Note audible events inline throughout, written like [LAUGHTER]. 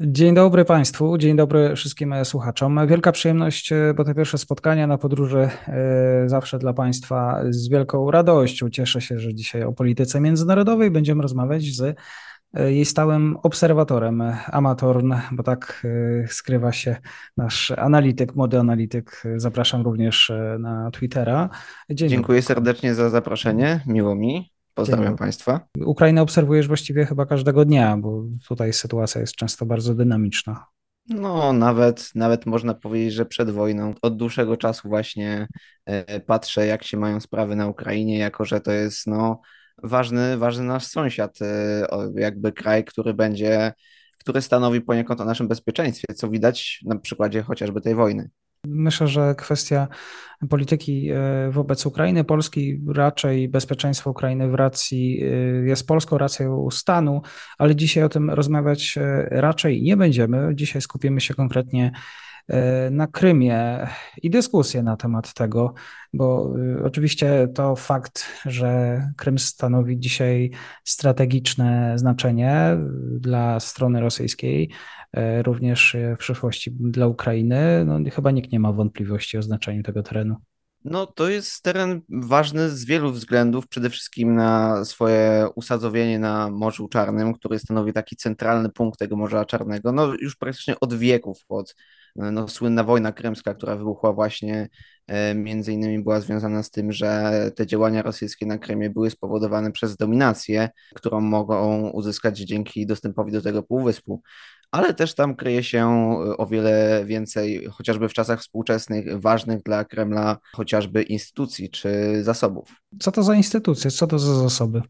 Dzień dobry Państwu, dzień dobry wszystkim słuchaczom. Wielka przyjemność, e, bo te pierwsze spotkania na podróży e, zawsze dla Państwa z wielką radością. Cieszę się, że dzisiaj o polityce międzynarodowej będziemy rozmawiać z e, jej stałym obserwatorem Amatorn, bo tak skrywa się nasz analityk, młody analityk. Zapraszam również na Twittera. Dzień Dziękuję dobry. serdecznie za zaproszenie, miło mi. Pozdrawiam Państwa. Ukrainę obserwujesz właściwie chyba każdego dnia, bo tutaj sytuacja jest często bardzo dynamiczna. No, nawet, nawet można powiedzieć, że przed wojną od dłuższego czasu właśnie e, patrzę, jak się mają sprawy na Ukrainie, jako że to jest no, ważny, ważny nasz sąsiad, e, jakby kraj, który będzie, który stanowi poniekąd o naszym bezpieczeństwie, co widać na przykładzie chociażby tej wojny. Myślę, że kwestia polityki e, wobec Ukrainy, Polski, raczej bezpieczeństwo Ukrainy w racji e, jest polską racją stanu, ale dzisiaj o tym rozmawiać e, raczej nie będziemy. Dzisiaj skupimy się konkretnie na Krymie i dyskusję na temat tego, bo oczywiście to fakt, że Krym stanowi dzisiaj strategiczne znaczenie dla strony rosyjskiej, E, również e, w przyszłości dla Ukrainy. No, chyba nikt nie ma wątpliwości o znaczeniu tego terenu. No, to jest teren ważny z wielu względów. Przede wszystkim na swoje usadzowienie na Morzu Czarnym, który stanowi taki centralny punkt tego Morza Czarnego. No, już praktycznie od wieków, od no, słynna wojna krymska, która wybuchła właśnie e, między innymi była związana z tym, że te działania rosyjskie na Krymie były spowodowane przez dominację, którą mogą uzyskać dzięki dostępowi do tego półwyspu ale też tam kryje się e, o wiele więcej, chociażby w czasach współczesnych, ważnych dla Kremla chociażby instytucji czy zasobów. Co to za instytucje, co to za zasoby?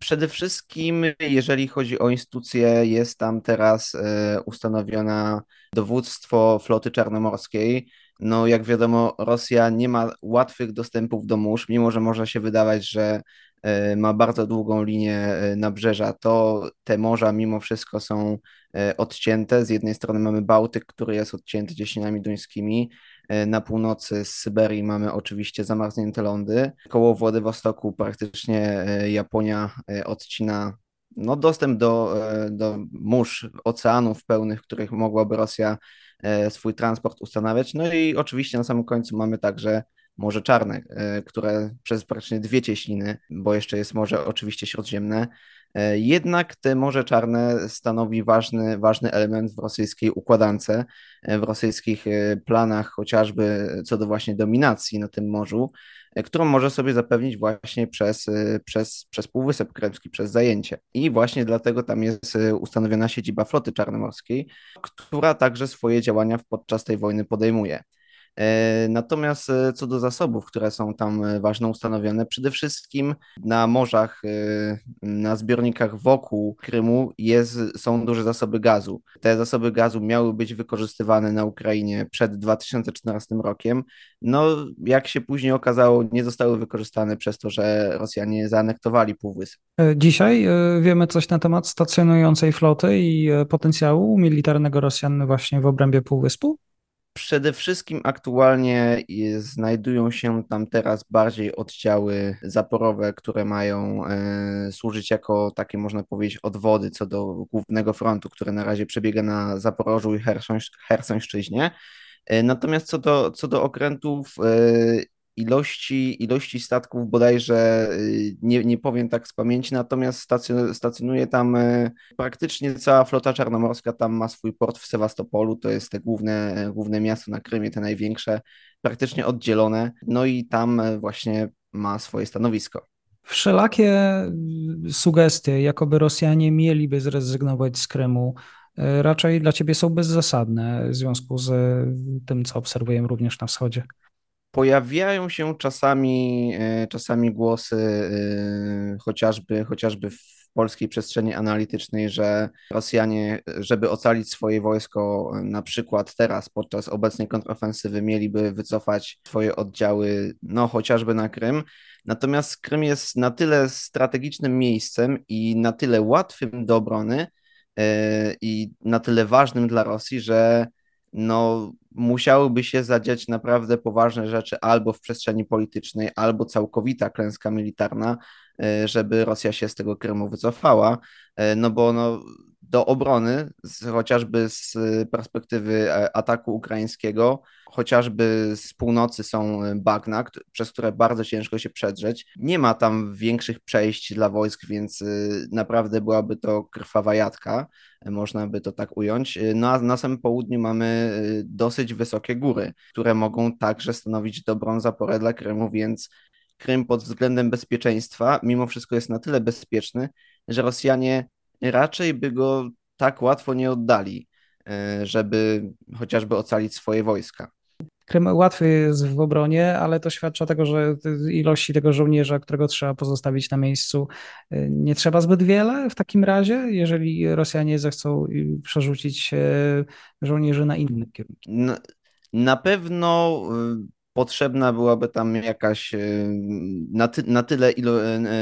Przede wszystkim, jeżeli chodzi o instytucje, jest tam teraz e, ustanowiona dowództwo floty czarnomorskiej. No, jak wiadomo, Rosja nie ma łatwych dostępów do mórz, mimo że może się wydawać, że e, ma bardzo długą linię nabrzeża, to te morza mimo wszystko są E, odcięte. Z jednej strony mamy Bałtyk, który jest odcięty cieśninami duńskimi. E, na północy z Syberii mamy oczywiście zamarznięte lądy. Koło Władywostoku praktycznie e, Japonia odcina no, dostęp do, do mórz, oceanów pełnych, w których mogłaby Rosja swój transport ustanawiać. No i oczywiście na samym końcu mamy także Morze Czarne, które przez praktycznie dwie cieśniny, bo jeszcze jest Morze oczywiście Śródziemne, E, jednak te Morze Czarne stanowi ważny, ważny element w rosyjskiej układance, e, w rosyjskich e, planach, chociażby co do właśnie dominacji na tym morzu, którą może sobie zapewnić właśnie przez, przez, przez Półwysep Krymski, przez zajęcie. I właśnie dlatego tam jest ustanowiona siedziba floty czarnomorskiej, która także swoje działania podczas tej wojny podejmuje. E, natomiast e, co do zasobów, które są tam e, ważne ustanowione, przede wszystkim na morzach, na zbiornikach wokół Krymu jest, są duże zasoby gazu. Te zasoby gazu miały być wykorzystywane na Ukrainie przed 2014 rokiem. No, jak się później okazało, nie zostały wykorzystane przez to, że Rosjanie zaanektowali Półwysep. Dzisiaj wiemy coś na temat stacjonującej floty i potencjału militarnego Rosjan właśnie w obrębie Półwyspu? Przede wszystkim aktualnie znajdują się tam teraz bardziej oddziały zaporowe, które mają e, służyć jako takie, można powiedzieć, odwody co do głównego frontu, który na razie przebiega na Zaporożu i Hersońszczyźnie. E, natomiast co do, co do okrętów e, ilości, ilości statków bodajże y, nie, nie powiem tak z pamięci, natomiast stacjonuje tam y, praktycznie cała flota czarnomorska, tam ma swój port w Sewastopolu, to jest te główne, główne miasto na Krymie, te największe, praktycznie oddzielone, no i tam y, właśnie ma swoje stanowisko. Wszelakie sugestie, jakoby Rosjanie mieliby zrezygnować z Krymu, raczej dla ciebie są bezzasadne w związku z tym, co obserwujemy również na wschodzie. Pojawiają się czasami, czasami głosy, chociażby, chociażby w polskiej przestrzeni analitycznej, że Rosjanie, żeby ocalić swoje wojsko, na przykład teraz podczas obecnej kontrofensywy, mieliby wycofać swoje oddziały, no chociażby na Krym. Natomiast Krym jest na tyle strategicznym miejscem i na tyle łatwym do obrony yy, i na tyle ważnym dla Rosji, że no, musiałyby się zadziać naprawdę poważne rzeczy albo w przestrzeni politycznej, albo całkowita klęska militarna, e, żeby Rosja się z tego Krymu wycofała, e, no bo no, do obrony, z, chociażby z perspektywy e, ataku ukraińskiego, chociażby z północy są bagna, przez które bardzo ciężko się przedrzeć. Nie ma tam większych przejść dla wojsk, więc naprawdę byłaby to krwawa jadka, można by to tak ująć. No a na samym południu mamy dosyć wysokie góry, które mogą także stanowić dobrą zaporę dla Krymu, więc Krym pod względem bezpieczeństwa mimo wszystko jest na tyle bezpieczny, że Rosjanie raczej by go tak łatwo nie oddali, e, żeby chociażby ocalić swoje wojska. Krym łatwy jest w obronie, ale to świadczy o tego, że ilości tego żołnierza, którego trzeba pozostawić na miejscu, e, nie trzeba zbyt wiele w takim razie, jeżeli Rosjanie zechcą przerzucić e, żołnierzy na inne kierunki. Na, na pewno potrzebna byłaby tam jakaś na, ty, na, tyle ilo,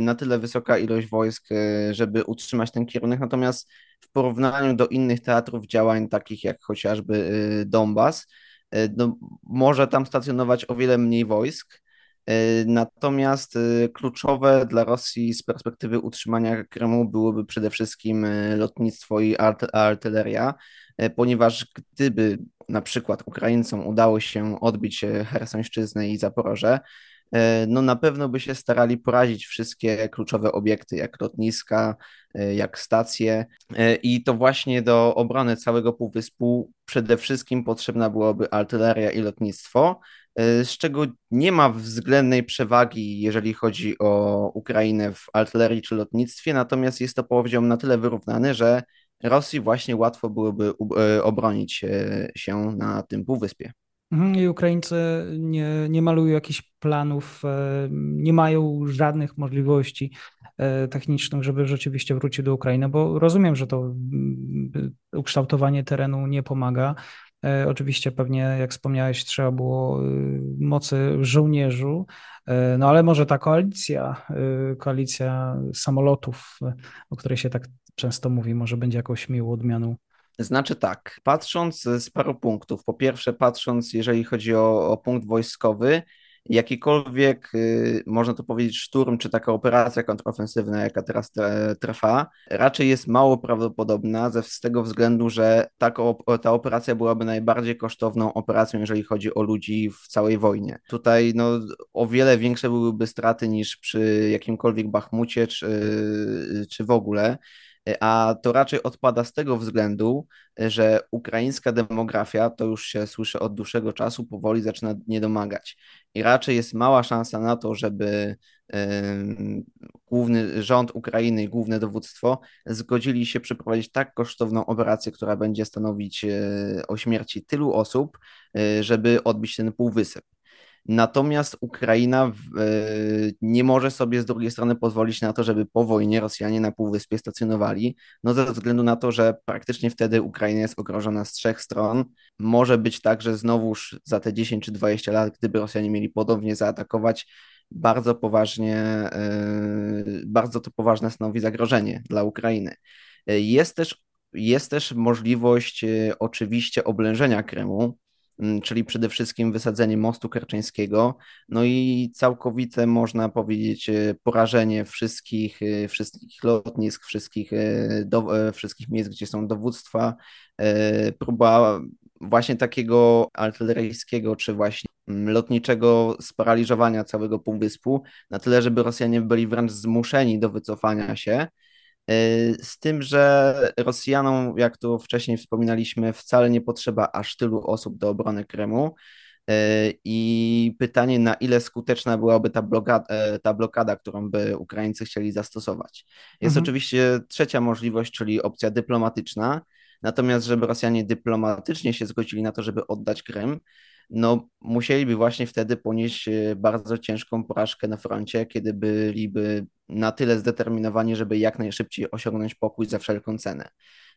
na tyle wysoka ilość wojsk, żeby utrzymać ten kierunek. Natomiast w porównaniu do innych teatrów działań, takich jak chociażby y, Donbas, y, no, może tam stacjonować o wiele mniej wojsk. Y, natomiast kluczowe dla Rosji z perspektywy utrzymania Krymu byłoby przede wszystkim lotnictwo i artyleria, ponieważ gdyby na przykład Ukraińcom udało się odbić Hersońszczyznę i Zaporoże, E, no na pewno by się starali porazić wszystkie kluczowe obiekty, jak lotniska, e, jak stacje. E, I to właśnie do obrony całego półwyspu przede wszystkim potrzebna byłaby artyleria i lotnictwo, z czego nie ma względnej przewagi, jeżeli chodzi o Ukrainę w artylerii czy lotnictwie, natomiast jest to poziom na tyle wyrównany, że Rosji właśnie łatwo byłoby obronić się na tym półwyspie. Mhm, I Ukraińcy nie, nie malują jakichś planów, e, nie mają żadnych możliwości e, technicznych, żeby rzeczywiście wrócić do Ukrainy, bo rozumiem, że to mm, ukształtowanie terenu nie pomaga. E, oczywiście pewnie, jak wspomniałeś, trzeba było mocy żołnierzu, no ale może ta koalicja, koalicja samolotów, o której się tak często mówi, może będzie jakąś miłą odmianą znaczy tak, patrząc z paru punktów. Po pierwsze, patrząc, jeżeli chodzi o, o punkt wojskowy, jakikolwiek, y, można to powiedzieć, szturm, czy taka operacja kontrofensywna, jaka teraz trwa, raczej jest mało prawdopodobna ze, z tego względu, że ta, ta operacja byłaby najbardziej kosztowną operacją, jeżeli chodzi o ludzi w całej wojnie. Tutaj no, o wiele większe byłyby straty niż przy jakimkolwiek Bachmucie, czy, czy w ogóle a to raczej odpada z tego względu, że ukraińska demografia, to już się słyszy od dłuższego czasu, powoli zaczyna niedomagać. I raczej jest mała szansa na to, żeby główny rząd Ukrainy i główne dowództwo zgodzili się przeprowadzić tak kosztowną operację, która będzie stanowić e, o śmierci tylu osób, e, żeby odbić ten półwysep. Natomiast Ukraina e, nie może sobie z drugiej strony pozwolić na to, żeby po wojnie Rosjanie na Półwyspie stacjonowali, no ze względu na to, że praktycznie wtedy Ukraina jest ogrożona z trzech stron. Może być tak, że znowuż za te 10 czy 20 lat, gdyby Rosjanie mieli ponownie zaatakować, bardzo poważnie, e, bardzo to poważne stanowi zagrożenie dla Ukrainy. E, jest też, jest też możliwość oczywiście oblężenia Krymu, czyli przede wszystkim wysadzenie mostu kerczeńskiego, no i całkowite, można powiedzieć, e, porażenie wszystkich, e, wszystkich lotnisk, wszystkich, e, do, wszystkich miejsc, gdzie są dowództwa, próba właśnie takiego artyleryjskiego, czy właśnie mm, lotniczego sparaliżowania całego półwyspu, na tyle, żeby Rosjanie byli wręcz zmuszeni do wycofania się, z tym, że Rosjanom, jak tu wcześniej wspominaliśmy, wcale nie potrzeba aż tylu osób do obrony Krymu. E, I pytanie, na ile skuteczna byłaby ta blokada, e, ta blokada którą by Ukraińcy chcieli zastosować. Jest mhm. oczywiście trzecia możliwość, czyli opcja dyplomatyczna. Natomiast, żeby Rosjanie dyplomatycznie się zgodzili na to, żeby oddać Krym, no musieliby właśnie wtedy ponieść bardzo ciężką porażkę na froncie, kiedy byliby na tyle zdeterminowani, żeby jak najszybciej osiągnąć pokój za wszelką cenę.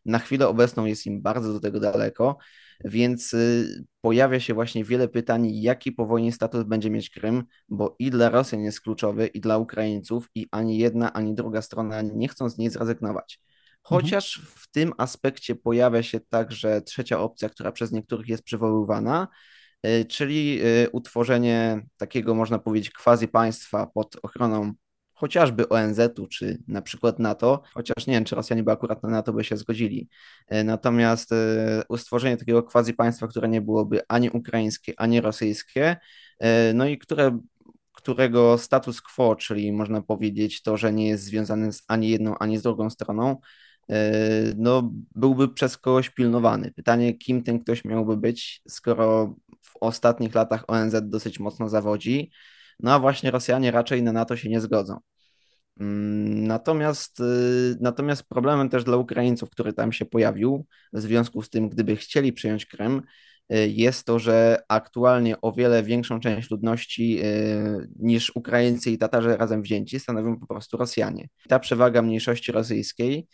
Na chwilę obecną jest im bardzo do tego daleko, więc y, pojawia się właśnie wiele pytań, jaki po wojnie status będzie mieć Krym, bo i dla Rosjan jest kluczowy, i dla Ukraińców, i ani jedna, ani druga strona nie chcą z niej zrezygnować. Chociaż mhm. w tym aspekcie pojawia się także trzecia opcja, która przez niektórych jest przywoływana, czyli y, utworzenie takiego, można powiedzieć, quasi państwa pod ochroną chociażby ONZ-u, czy na przykład NATO, chociaż nie wiem, czy Rosjanie by akurat na NATO by się zgodzili. E, natomiast e, stworzenie takiego quasi państwa, które nie byłoby ani ukraińskie, ani rosyjskie, e, no i które którego status quo, czyli można powiedzieć to, że nie jest związany z ani jedną, ani z drugą stroną, no, byłby przez kogoś pilnowany. Pytanie, kim ten ktoś miałby być, skoro ostatnich latach ONZ dosyć mocno zawodzi, no a właśnie Rosjanie raczej na NATO się nie zgodzą. Mm, natomiast, y, natomiast problemem też dla Ukraińców, który tam się pojawił, w związku z tym, gdyby chcieli przyjąć Krym, y, jest to, że aktualnie o wiele większą część ludności y, niż Ukraińcy i Tatarzy razem wzięci stanowią po prostu Rosjanie. Ta przewaga mniejszości rosyjskiej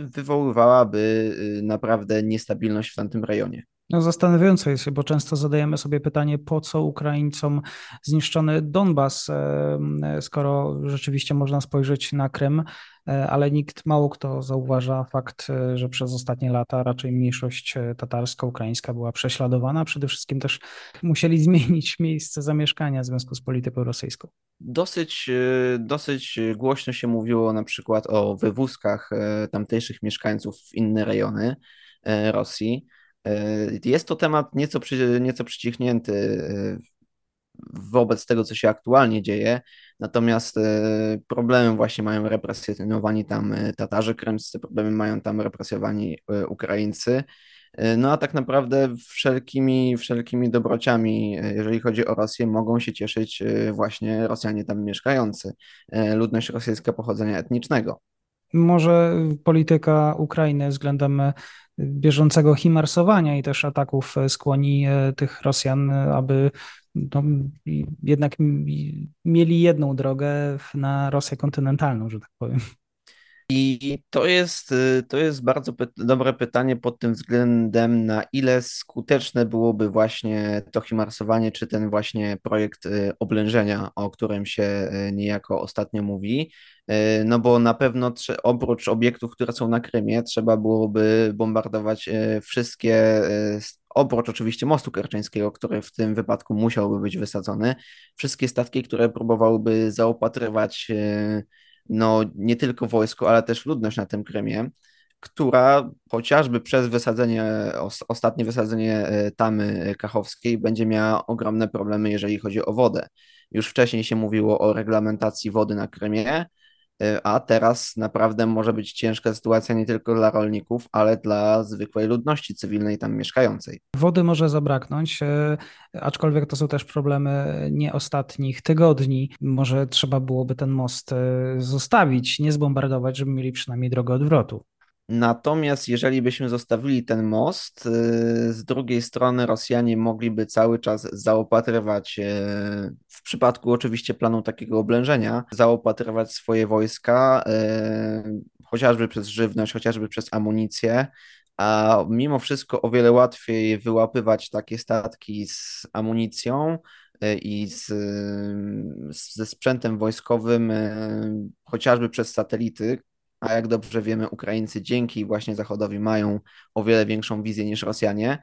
wywoływałaby naprawdę niestabilność w tamtym rejonie. No zastanawiające jest, bo często zadajemy sobie pytanie, po co Ukraińcom zniszczony Donbas, e, skoro rzeczywiście można spojrzeć na Krym, e, ale nikt, mało kto zauważa fakt, e, że przez ostatnie lata raczej mniejszość tatarska, ukraińska była prześladowana. Przede wszystkim też musieli [LAUGHS] zmienić miejsce zamieszkania w związku z polityką rosyjską. Dosyć, dosyć głośno się mówiło na przykład o wywózkach tamtejszych mieszkańców w inne rejony Rosji. E, jest to temat nieco, przy, nieco przycichnięty e, wobec tego, co się aktualnie dzieje, natomiast e, problemy właśnie mają represjonowani tam Tatarzy krymscy, problemy mają tam represjonowani Ukraińcy, no a tak naprawdę wszelkimi, wszelkimi dobrociami, jeżeli chodzi o Rosję, mogą się cieszyć właśnie Rosjanie tam mieszkający, ludność rosyjska pochodzenia etnicznego. Może polityka Ukrainy względem bieżącego himarsowania i też ataków e, skłoni e, tych Rosjan, e, aby no, jednak mieli jedną drogę na Rosję kontynentalną, że tak powiem. I to jest, to jest bardzo py dobre pytanie pod tym względem, na ile skuteczne byłoby właśnie to himarsowanie, czy ten właśnie projekt oblężenia, o którym się niejako ostatnio mówi. No bo na pewno oprócz obiektów, które są na Krymie, trzeba byłoby bombardować wszystkie, oprócz oczywiście mostu kerczeńskiego, który w tym wypadku musiałby być wysadzony, wszystkie statki, które próbowałyby zaopatrywać no, nie tylko wojsko, ale też ludność na tym Krymie, która chociażby przez wysadzenie, ostatnie wysadzenie tamy kachowskiej będzie miała ogromne problemy, jeżeli chodzi o wodę. Już wcześniej się mówiło o reglamentacji wody na Krymie, a teraz naprawdę może być ciężka sytuacja nie tylko dla rolników, ale dla zwykłej ludności cywilnej tam mieszkającej. Wody może zabraknąć, y, aczkolwiek to są też problemy nie ostatnich tygodni. Może trzeba byłoby ten most y, zostawić, nie zbombardować, żeby mieli przynajmniej drogę odwrotu. Natomiast jeżeli byśmy zostawili ten most, y, z drugiej strony Rosjanie mogliby cały czas zaopatrywać, y, w przypadku oczywiście planu takiego oblężenia, zaopatrywać swoje wojska, y, chociażby przez żywność, chociażby przez amunicję, a mimo wszystko o wiele łatwiej wyłapywać takie statki z amunicją i z, ze sprzętem wojskowym, chociażby przez satelity, a jak dobrze wiemy, Ukraińcy dzięki właśnie Zachodowi mają o wiele większą wizję niż Rosjanie.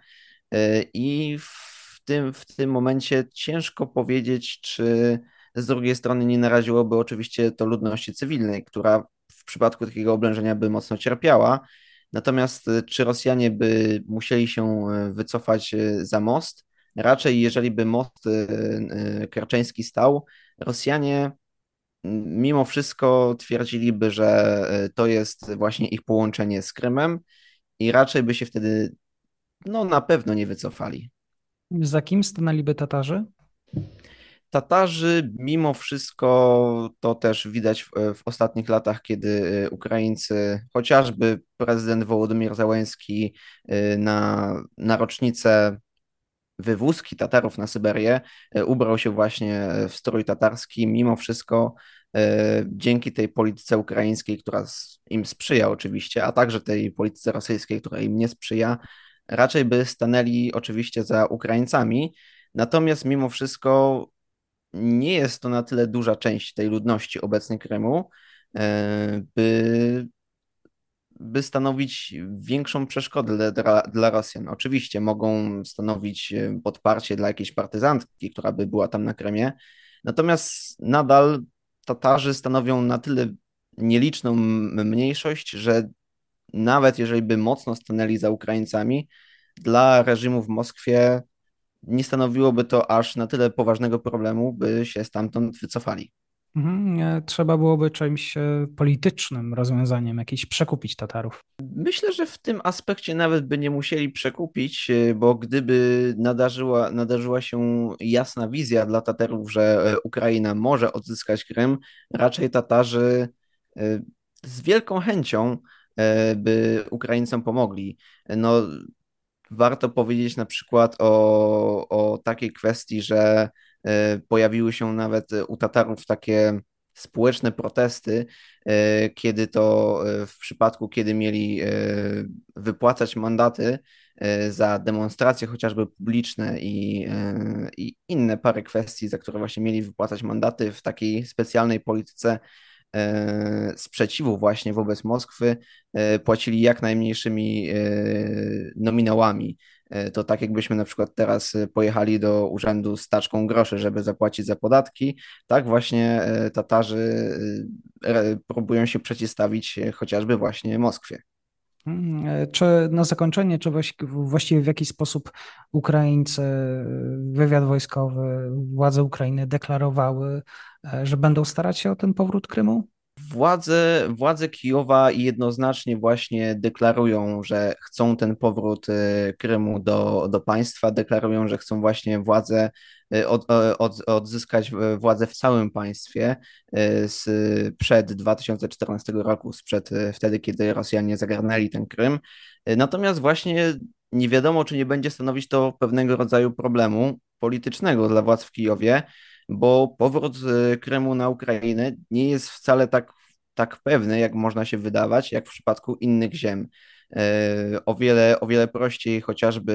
Y, I w tym, w tym momencie ciężko powiedzieć, czy z drugiej strony nie naraziłoby oczywiście to ludności cywilnej, która w przypadku takiego oblężenia by mocno cierpiała. Natomiast y, czy Rosjanie by musieli się y, wycofać za most? Raczej, jeżeli by most kerczeński stał, Rosjanie mimo wszystko twierdziliby, że e, to jest właśnie ich połączenie z Krymem i raczej by się wtedy no na pewno nie wycofali. Za kim stanęliby Tatarzy? Tatarzy, mimo wszystko, to też widać w, w, ostatnich latach, kiedy e, Ukraińcy, chociażby prezydent Wołodymyr Załęski e, na, na rocznicę wywózki Tatarów na Syberię, ubrał się właśnie w strój tatarski. Mimo wszystko dzięki tej polityce ukraińskiej, która im sprzyja oczywiście, a także tej polityce rosyjskiej, która im nie sprzyja, raczej by stanęli oczywiście za Ukraińcami. Natomiast mimo wszystko nie jest to na tyle duża część tej ludności obecnej Krymu, e, by, by stanowić większą przeszkodę dla, dla Rosjan. Oczywiście mogą stanowić e, podparcie dla jakiejś partyzantki, która by była tam na Krymie, natomiast nadal Tatarzy stanowią na tyle nieliczną mniejszość, że nawet jeżeli by mocno stanęli za Ukraińcami, dla reżimu w Moskwie nie stanowiłoby to aż na tyle poważnego problemu, by się stamtąd wycofali. Mhm, trzeba byłoby czymś e, politycznym rozwiązaniem, jakiś przekupić Tatarów. Myślę, że w tym aspekcie nawet by nie musieli przekupić, e, bo gdyby nadarzyła, nadarzyła się jasna wizja dla Tatarów, że e, Ukraina może odzyskać Krym, raczej Tatarzy z wielką chęcią by Ukraińcom pomogli. No, warto powiedzieć na przykład o, o takiej kwestii, że pojawiły się nawet u Tatarów takie społeczne protesty, e, kiedy to e, w przypadku, kiedy mieli wypłacać mandaty za demonstracje chociażby publiczne i, i inne parę kwestii, za które właśnie mieli wypłacać mandaty w takiej specjalnej polityce E, sprzeciwu właśnie wobec Moskwy e, płacili jak najmniejszymi e, nominałami. To tak jakbyśmy na przykład teraz pojechali do urzędu z taczką groszy, żeby zapłacić za podatki, tak właśnie Tatarzy próbują się przeciwstawić chociażby właśnie Moskwie. Hmm, czy na zakończenie, czy właściwie w jakiś sposób Ukraińcy, wywiad wojskowy, władze Ukrainy deklarowały, E, że będą starać się o ten powrót Krymu? Władze, władze Kijowa jednoznacznie właśnie deklarują, że chcą ten powrót e, Krymu do, do państwa, deklarują, że chcą właśnie władzę e, od, od, odzyskać władzę w całym państwie z, przed 2014 roku, sprzed wtedy, kiedy Rosjanie zagarnęli ten Krym. Natomiast właśnie nie wiadomo, czy nie będzie stanowić to pewnego rodzaju problemu politycznego dla władz w Kijowie, bo powrót Krymu na Ukrainę nie jest wcale tak, tak pewny, jak można się wydawać, jak w przypadku innych ziem. E, o wiele, o wiele prościej chociażby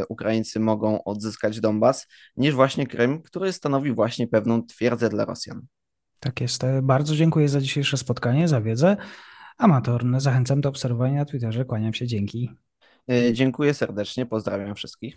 e, Ukraińcy mogą odzyskać Donbas, niż właśnie Krym, który stanowi właśnie pewną twierdzę dla Rosjan. Tak jest. E, bardzo dziękuję za dzisiejsze spotkanie, za wiedzę. Amator, zachęcam do obserwowania na Twitterze. Kłaniam się, dzięki. Dziękuję serdecznie, pozdrawiam wszystkich.